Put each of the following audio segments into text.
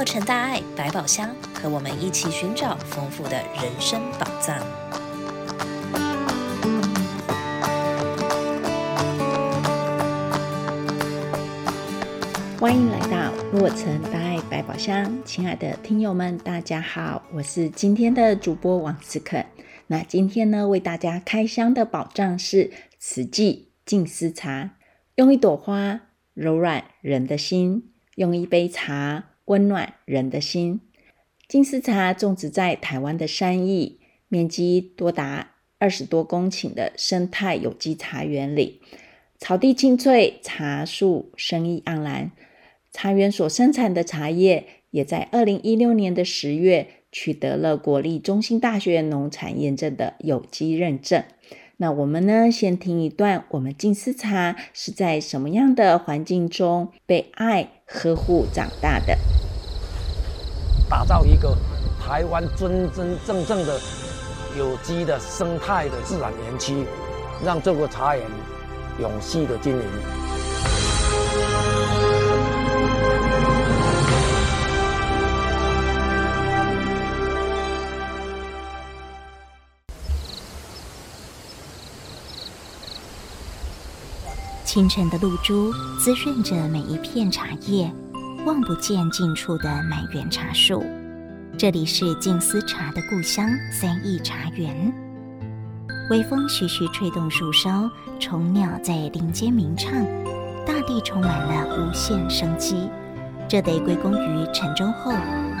洛城大爱百宝箱，和我们一起寻找丰富的人生宝藏。欢迎来到洛城大爱百宝箱，亲爱的听友们，大家好，我是今天的主播王思肯。那今天呢，为大家开箱的宝藏是慈济静思茶，用一朵花柔软人的心。用一杯茶温暖人的心。金丝茶种植在台湾的山艺，面积多达二十多公顷的生态有机茶园里，草地青翠，茶树生意盎然。茶园所生产的茶叶，也在二零一六年的十月取得了国立中兴大学农产验证的有机认证。那我们呢，先听一段，我们静思茶是在什么样的环境中被爱呵护长大的？打造一个台湾真真正正的有机的生态的自然园区，让这个茶园永续的经营。清晨的露珠滋润着每一片茶叶，望不见尽处的满园茶树。这里是静思茶的故乡三义茶园。微风徐徐吹动树梢，虫鸟在林间鸣唱，大地充满了无限生机。这得归功于陈忠厚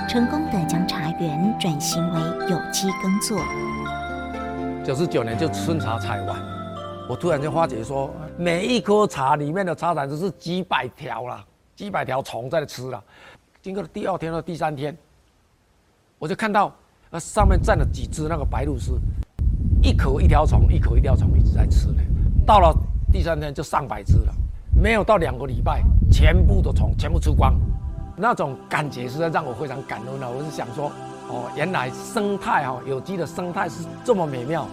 成功的将茶园转型为有机耕作。九十九年就春茶采完，我突然就发觉说。每一颗茶里面的茶伞都是几百条了，几百条虫在那吃了。经过了第二天和第三天，我就看到那上面站了几只那个白鹭鸶，一口一条虫，一口一条虫一直在吃呢。到了第三天就上百只了，没有到两个礼拜，全部的虫全部吃光，那种感觉实在让我非常感动了。我是想说，哦，原来生态哈，有机的生态是这么美妙。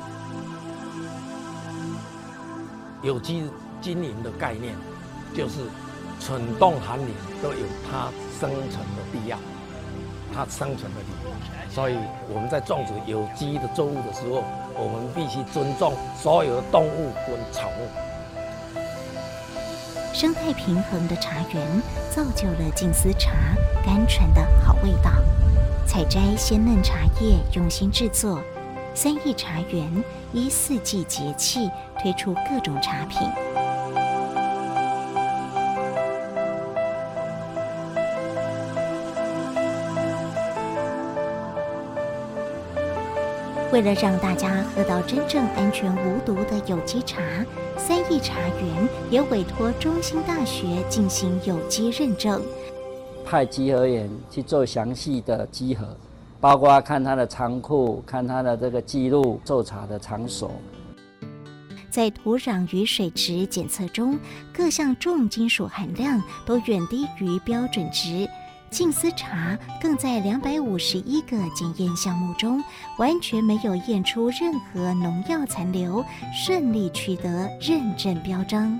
有机经营的概念，就是蠢动寒林都有它生存的必要，它生存的理由。所以我们在种植有机的作物的时候，我们必须尊重所有的动物跟草木。生态平衡的茶园造就了静思茶甘醇的好味道。采摘鲜嫩茶叶，用心制作。三益茶园依四季节气推出各种茶品。为了让大家喝到真正安全无毒的有机茶，三益茶园也委托中兴大学进行有机认证，派稽核员去做详细的稽核。包括看他的仓库，看他的这个记录，做茶的场所，在土壤与水池检测中，各项重金属含量都远低于标准值。静思茶更在两百五十一个检验项目中，完全没有验出任何农药残留，顺利取得认证标章。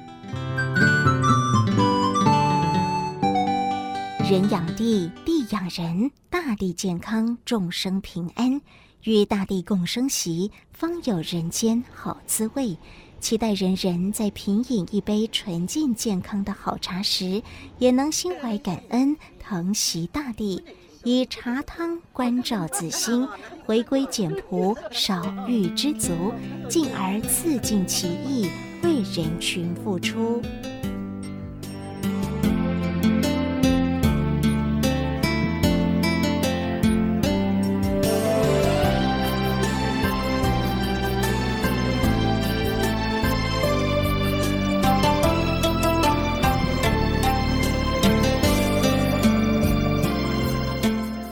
人养地，地养人，大地健康，众生平安，与大地共生息，方有人间好滋味。期待人人在品饮一杯纯净健康的好茶时，也能心怀感恩，疼惜大地，以茶汤关照自心，回归简朴，少欲知足，进而自尽其意，为人群付出。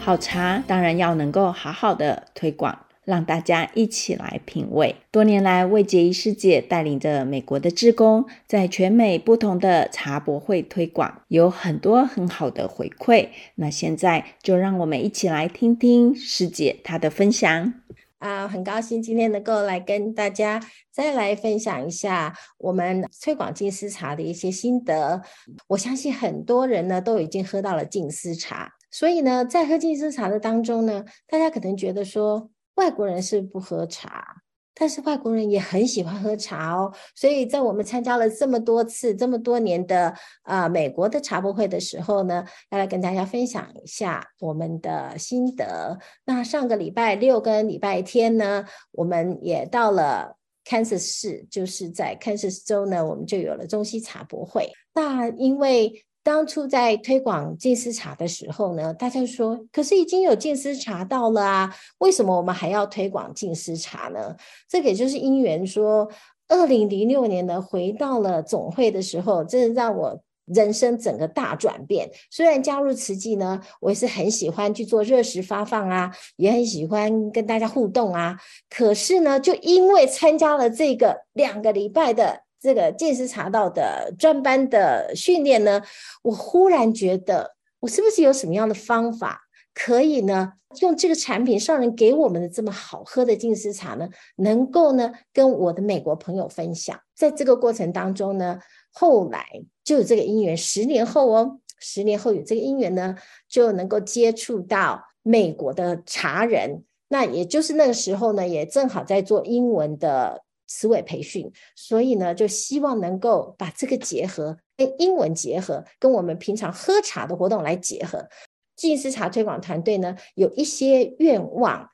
好茶当然要能够好好的推广，让大家一起来品味。多年来，魏洁仪师姐带领着美国的志工，在全美不同的茶博会推广，有很多很好的回馈。那现在就让我们一起来听听师姐她的分享。啊，很高兴今天能够来跟大家再来分享一下我们推广静思茶的一些心得。我相信很多人呢都已经喝到了静思茶，所以呢，在喝静思茶的当中呢，大家可能觉得说外国人是不喝茶。但是外国人也很喜欢喝茶哦，所以在我们参加了这么多次、这么多年的啊、美国的茶博会的时候呢，要来跟大家分享一下我们的心得。那上个礼拜六跟礼拜天呢，我们也到了 Kansas 市，就是在 Kansas 州呢，我们就有了中西茶博会。那因为当初在推广净思茶的时候呢，大家说，可是已经有净思茶到了啊，为什么我们还要推广净思茶呢？这个也就是因缘说，二零零六年呢，回到了总会的时候，真的让我人生整个大转变。虽然加入慈济呢，我也是很喜欢去做热食发放啊，也很喜欢跟大家互动啊，可是呢，就因为参加了这个两个礼拜的。这个静思茶道的专班的训练呢，我忽然觉得，我是不是有什么样的方法可以呢，用这个产品上人给我们的这么好喝的静思茶呢，能够呢跟我的美国朋友分享。在这个过程当中呢，后来就有这个因缘，十年后哦，十年后有这个因缘呢，就能够接触到美国的茶人。那也就是那个时候呢，也正好在做英文的。词尾培训，所以呢，就希望能够把这个结合跟英文结合，跟我们平常喝茶的活动来结合。静思茶推广团队呢，有一些愿望，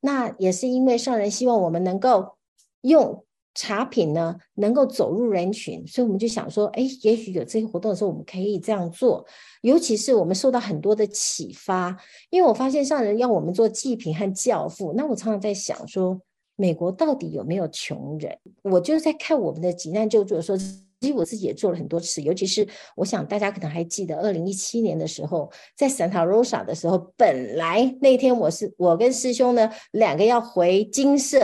那也是因为上人希望我们能够用茶品呢，能够走入人群，所以我们就想说，哎，也许有这些活动的时候，我们可以这样做。尤其是我们受到很多的启发，因为我发现上人要我们做祭品和教父，那我常常在想说。美国到底有没有穷人？我就是在看我们的急难救助的时候，其实我自己也做了很多次。尤其是我想大家可能还记得，二零一七年的时候，在 Santa Rosa 的时候，本来那天我是我跟师兄呢两个要回精舍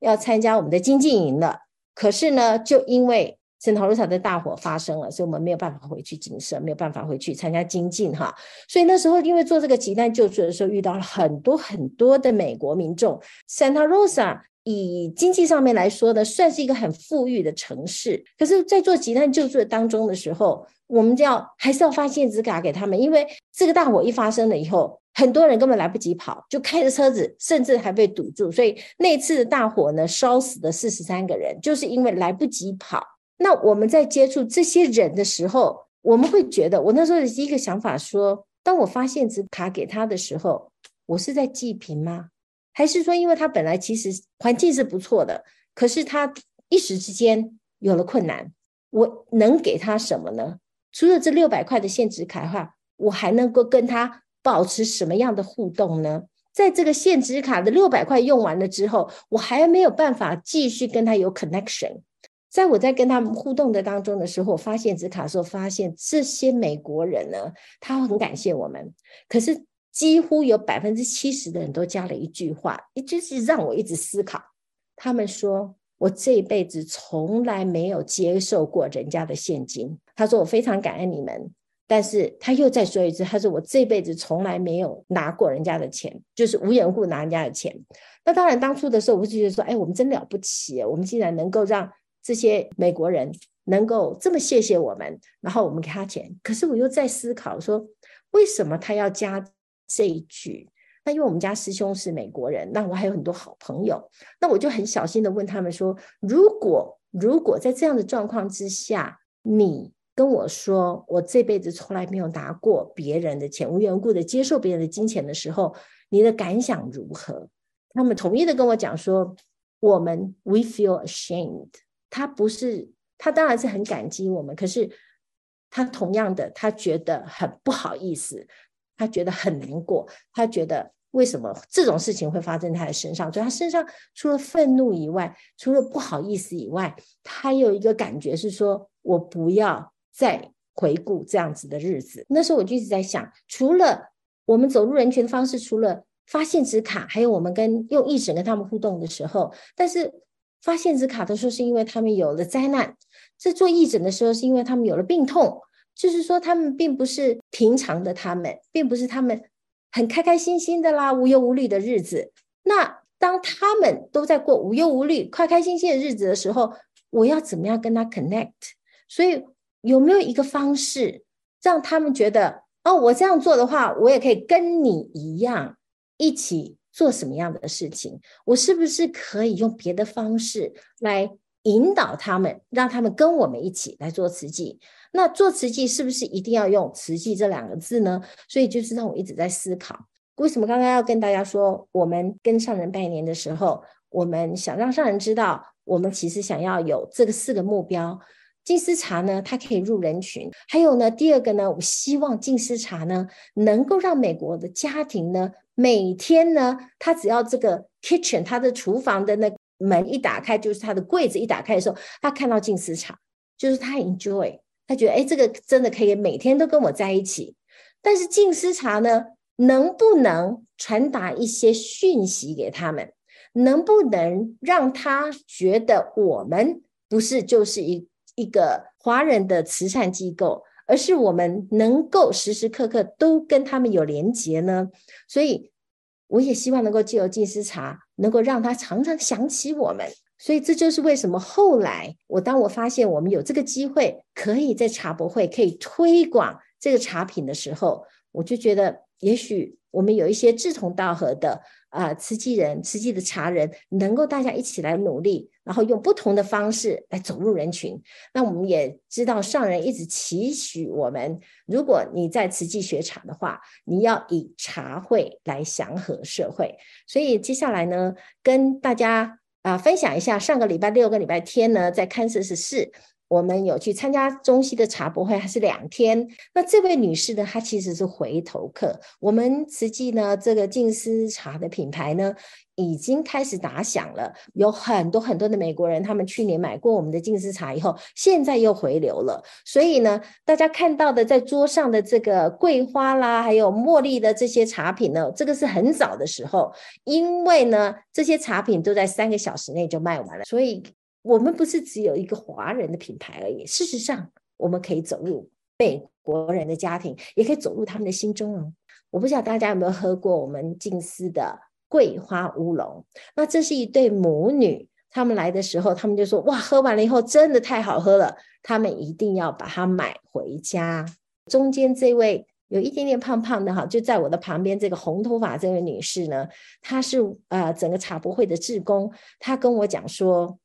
要参加我们的精进营了，可是呢，就因为 Santa Rosa 的大火发生了，所以我们没有办法回去精舍，没有办法回去参加精进哈。所以那时候因为做这个急难救助的时候，遇到了很多很多的美国民众，Santa Rosa。以经济上面来说呢，算是一个很富裕的城市。可是，在做急难救助当中的时候，我们就要还是要发现金卡给他们，因为这个大火一发生了以后，很多人根本来不及跑，就开着车子，甚至还被堵住。所以那次的大火呢，烧死了四十三个人，就是因为来不及跑。那我们在接触这些人的时候，我们会觉得，我那时候的一个想法说，当我发现金卡给他的时候，我是在济贫吗？还是说，因为他本来其实环境是不错的，可是他一时之间有了困难，我能给他什么呢？除了这六百块的现值卡的话，我还能够跟他保持什么样的互动呢？在这个现值卡的六百块用完了之后，我还没有办法继续跟他有 connection。在我在跟他们互动的当中的时候，我发现现值卡的时候，发现这些美国人呢，他很感谢我们，可是。几乎有百分之七十的人都加了一句话，也就是让我一直思考。他们说：“我这辈子从来没有接受过人家的现金。”他说：“我非常感恩你们。”但是他又再说一次：“他说我这辈子从来没有拿过人家的钱，就是无缘故拿人家的钱。”那当然，当初的时候我就觉得说：“哎，我们真了不起，我们竟然能够让这些美国人能够这么谢谢我们，然后我们给他钱。”可是我又在思考说：“为什么他要加？”这一句，那因为我们家师兄是美国人，那我还有很多好朋友，那我就很小心的问他们说：如果如果在这样的状况之下，你跟我说我这辈子从来没有拿过别人的钱，无缘无故的接受别人的金钱的时候，你的感想如何？他们统一的跟我讲说：我们 we feel ashamed。他不是，他当然是很感激我们，可是他同样的，他觉得很不好意思。他觉得很难过，他觉得为什么这种事情会发生在他的身上？所以他身上除了愤怒以外，除了不好意思以外，他有一个感觉是说：我不要再回顾这样子的日子。那时候我就一直在想，除了我们走入人群的方式，除了发现纸卡，还有我们跟用义诊跟他们互动的时候，但是发现纸卡的时候是因为他们有了灾难，这做义诊的时候是因为他们有了病痛。就是说，他们并不是平常的，他们并不是他们很开开心心的啦，无忧无虑的日子。那当他们都在过无忧无虑、开开心心的日子的时候，我要怎么样跟他 connect？所以有没有一个方式让他们觉得，哦，我这样做的话，我也可以跟你一样一起做什么样的事情？我是不是可以用别的方式来引导他们，让他们跟我们一起来做慈济？那做慈济是不是一定要用慈济这两个字呢？所以就是让我一直在思考。为什么刚刚要跟大家说，我们跟上人拜年的时候，我们想让上人知道，我们其实想要有这个四个目标。静思茶呢，它可以入人群。还有呢，第二个呢，我希望静思茶呢，能够让美国的家庭呢，每天呢，他只要这个 kitchen，他的厨房的那门一打开，就是他的柜子一打开的时候，他看到静思茶，就是他 enjoy，他觉得哎，这个真的可以每天都跟我在一起。但是静思茶呢？能不能传达一些讯息给他们？能不能让他觉得我们不是就是一一个华人的慈善机构，而是我们能够时时刻刻都跟他们有连结呢？所以我也希望能够借由静思茶，能够让他常常想起我们。所以这就是为什么后来我当我发现我们有这个机会，可以在茶博会可以推广这个茶品的时候，我就觉得。也许我们有一些志同道合的啊，慈济人、慈济的茶人，能够大家一起来努力，然后用不同的方式来走入人群。那我们也知道，上人一直期许我们，如果你在慈济学茶的话，你要以茶会来祥和社会。所以接下来呢，跟大家啊分享一下，上个礼拜六跟礼拜天呢，在堪萨斯市。我们有去参加中西的茶博会，还是两天。那这位女士呢，她其实是回头客。我们慈济呢，这个静思茶的品牌呢，已经开始打响了。有很多很多的美国人，他们去年买过我们的静思茶以后，现在又回流了。所以呢，大家看到的在桌上的这个桂花啦，还有茉莉的这些茶品呢，这个是很早的时候，因为呢，这些茶品都在三个小时内就卖完了，所以。我们不是只有一个华人的品牌而已。事实上，我们可以走入美国人的家庭，也可以走入他们的心中哦。我不知道大家有没有喝过我们静思的桂花乌龙？那这是一对母女，他们来的时候，他们就说：“哇，喝完了以后真的太好喝了，他们一定要把它买回家。”中间这位有一点点胖胖的哈，就在我的旁边，这个红头发这位女士呢，她是呃整个茶博会的志工，她跟我讲说。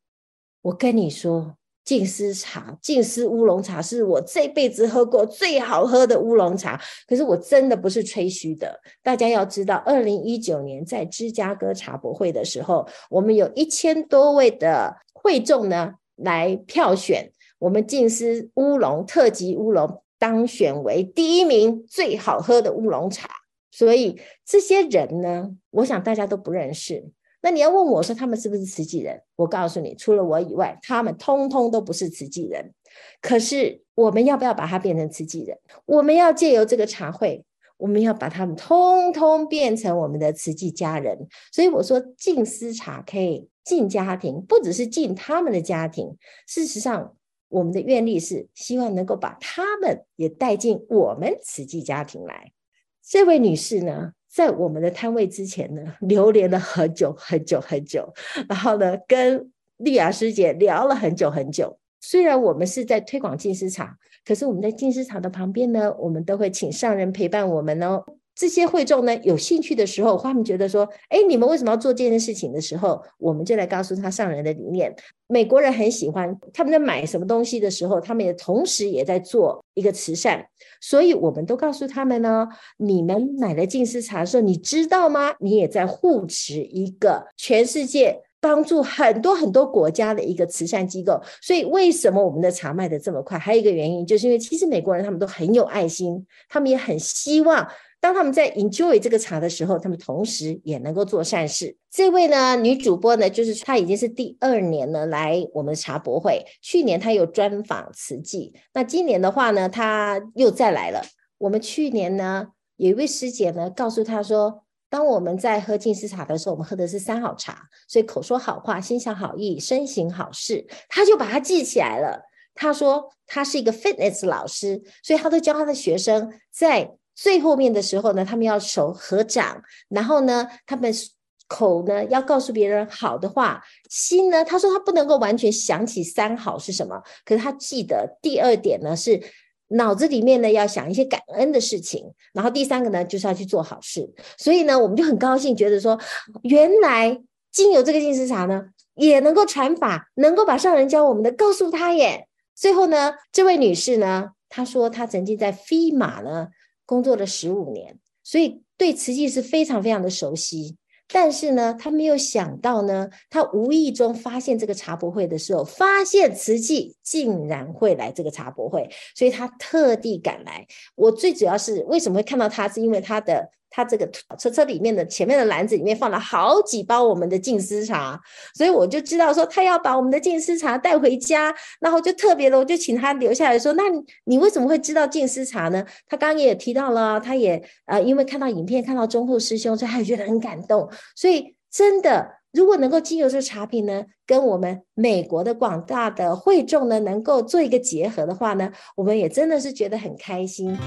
我跟你说，静思茶、静思乌龙茶是我这辈子喝过最好喝的乌龙茶。可是我真的不是吹嘘的。大家要知道，二零一九年在芝加哥茶博会的时候，我们有一千多位的会众呢来票选，我们静思乌龙特级乌龙当选为第一名最好喝的乌龙茶。所以这些人呢，我想大家都不认识。那你要问我说他们是不是慈济人？我告诉你，除了我以外，他们通通都不是慈济人。可是我们要不要把它变成慈济人？我们要借由这个茶会，我们要把他们通通变成我们的慈济家人。所以我说，静思茶可以进家庭，不只是进他们的家庭。事实上，我们的愿力是希望能够把他们也带进我们慈济家庭来。这位女士呢，在我们的摊位之前呢，流连了很久很久很久，然后呢，跟丽雅师姐聊了很久很久。虽然我们是在推广静思茶，可是我们在静思茶的旁边呢，我们都会请上人陪伴我们哦。这些会众呢，有兴趣的时候，他们觉得说，哎，你们为什么要做这件事情的时候，我们就来告诉他上人的理念。美国人很喜欢，他们在买什么东西的时候，他们也同时也在做一个慈善，所以我们都告诉他们呢，你们买了净思茶的时候，你知道吗？你也在护持一个全世界帮助很多很多国家的一个慈善机构。所以为什么我们的茶卖得这么快？还有一个原因，就是因为其实美国人他们都很有爱心，他们也很希望。当他们在 enjoy 这个茶的时候，他们同时也能够做善事。这位呢，女主播呢，就是她已经是第二年呢来我们茶博会。去年她有专访慈济，那今年的话呢，她又再来了。我们去年呢，有一位师姐呢，告诉她说，当我们在喝静思茶的时候，我们喝的是三好茶，所以口说好话，心想好意，身行好事。她就把它记起来了。她说她是一个 fitness 老师，所以她都教她的学生在。最后面的时候呢，他们要手合掌，然后呢，他们口呢要告诉别人好的话，心呢，他说他不能够完全想起三好是什么，可是他记得第二点呢是脑子里面呢要想一些感恩的事情，然后第三个呢就是要去做好事。所以呢，我们就很高兴，觉得说原来经由这个静思茶呢，也能够传法，能够把上人教我们的告诉他耶。最后呢，这位女士呢，她说她曾经在飞马呢工作了十五年，所以对瓷器是非常非常的熟悉。但是呢，他没有想到呢，他无意中发现这个茶博会的时候，发现瓷器竟然会来这个茶博会，所以他特地赶来。我最主要是为什么会看到他，是因为他的他这个车车里面的前面的篮子里面放了好几包我们的静思茶，所以我就知道说他要把我们的静思茶带回家，然后就特别的，我就请他留下来说，那你为什么会知道静思茶呢？他刚刚也提到了，他也呃，因为看到影片，看到忠厚师兄，所以他也觉得很感动。所以真的，如果能够经由这茶品呢，跟我们美国的广大的会众呢，能够做一个结合的话呢，我们也真的是觉得很开心。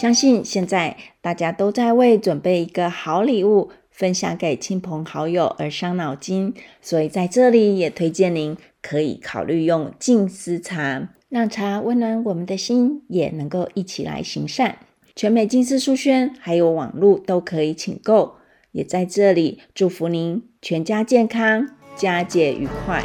相信现在大家都在为准备一个好礼物分享给亲朋好友而伤脑筋，所以在这里也推荐您可以考虑用静思茶，让茶温暖我们的心，也能够一起来行善。全美静思书轩还有网络都可以请购，也在这里祝福您全家健康，佳节愉快。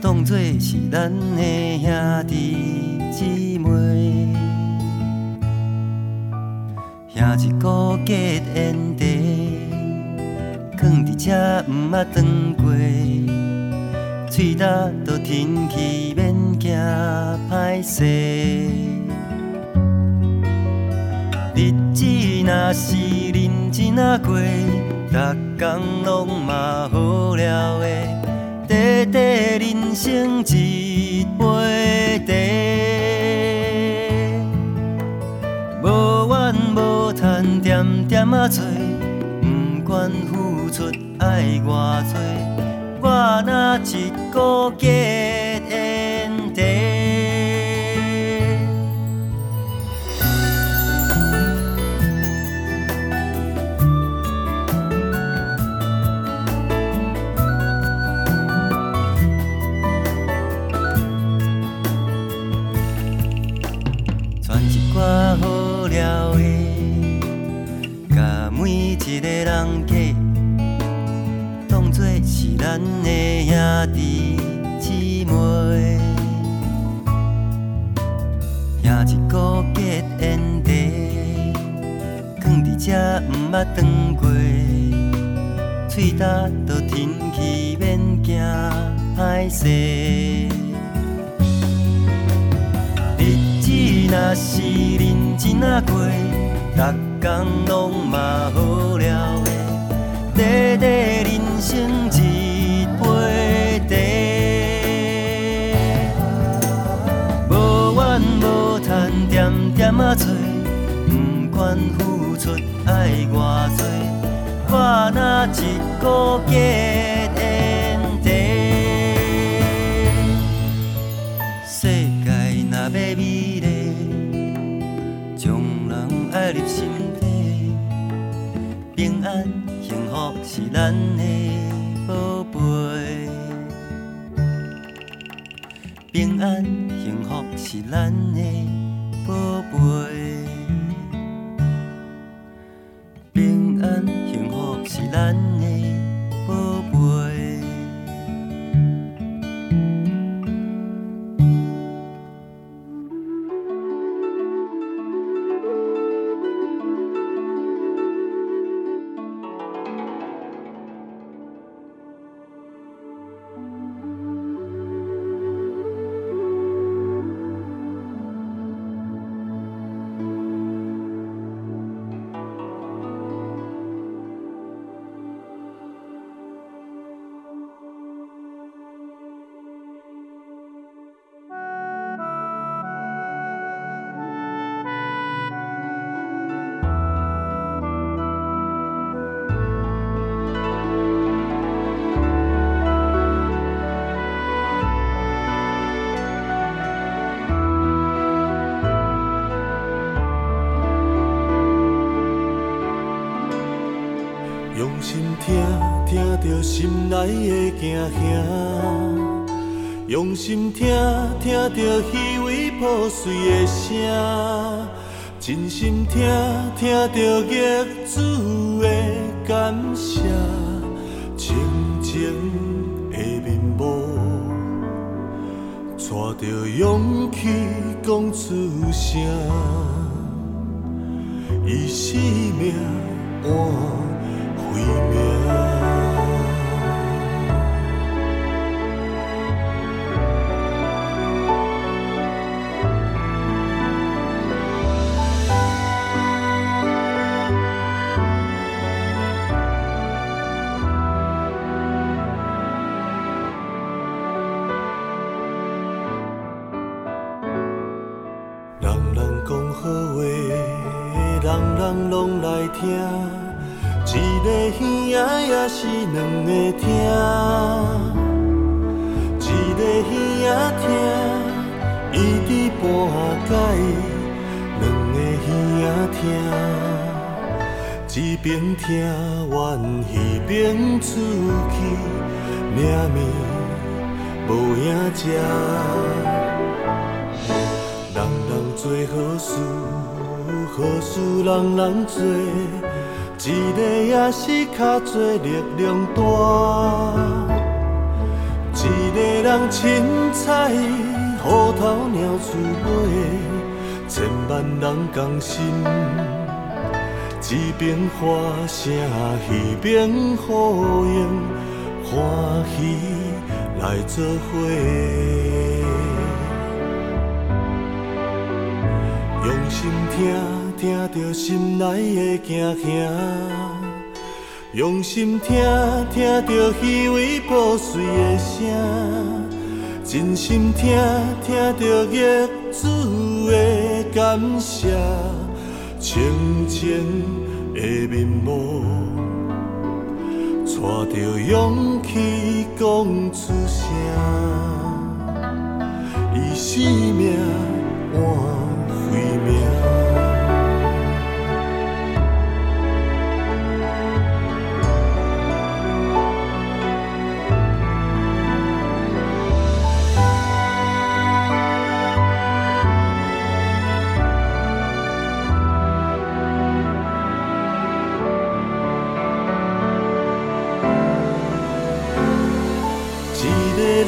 当作是咱的兄弟姊妹。行一个结缘，伫车毋捌转过，嘴巴都天气免惊歹势。日子若是认真啊过，工拢嘛好料的，短短人生一杯茶。无怨无叹，点点啊做，不管付出爱偌多，我若一个家。长街，嘴焦都天气免惊歹势。日子若是认真啊过，逐天拢嘛好料的，短短人生一杯茶，无怨无叹，点点啊做，不管负。爱偌多，我哪一个坚定？世界若要美丽，将人爱入心底。平安幸福是咱的宝贝，平安幸福是咱的宝贝。心内的惊吓；用心听，听着虚伪破碎的声；真心听，听着业主的感谢。清静的面目，带着勇气讲出声，以生命换。为命。一直播解，两个耳仔听，一边听完，一边出去，命命无影食。人人做好事，好事人人做，一个也是较做力量大，一个人凊彩。虎头鸟鼠尾，千万人同心。一边花声，一边呼应，欢喜来作伙。用心听，听着心内的惊吓；用心听，听着虚伪破碎的声；真心听，听到业主的感谢。清清的面目，带着勇气讲出声，以生命换慧命。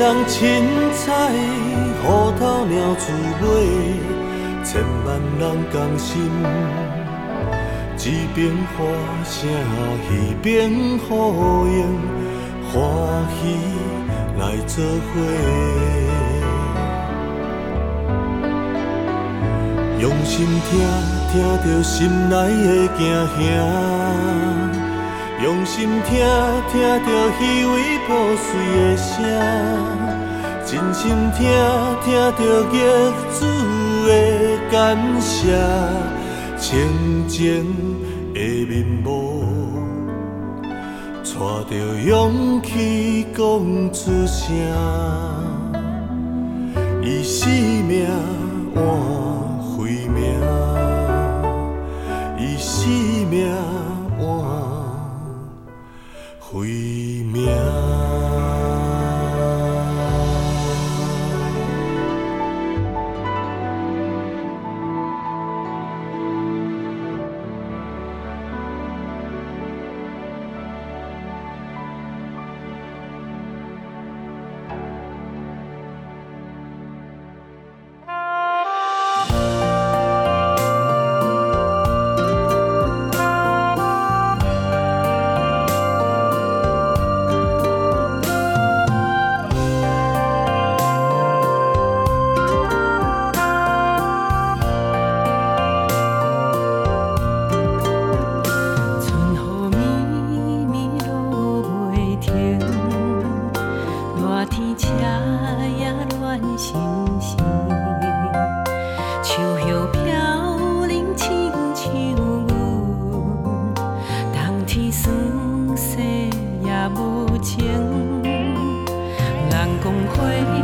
人凊彩，虎头鸟鼠尾，千万人同心。一边欢声，一边呼应，欢喜来作伙。用心听，听着心内的惊吓。用心听，听着虚伪破碎的声；真心听，听着业主的感谢。清静的面目，带着勇气讲出声，以生命换回命，以生命。慧命。回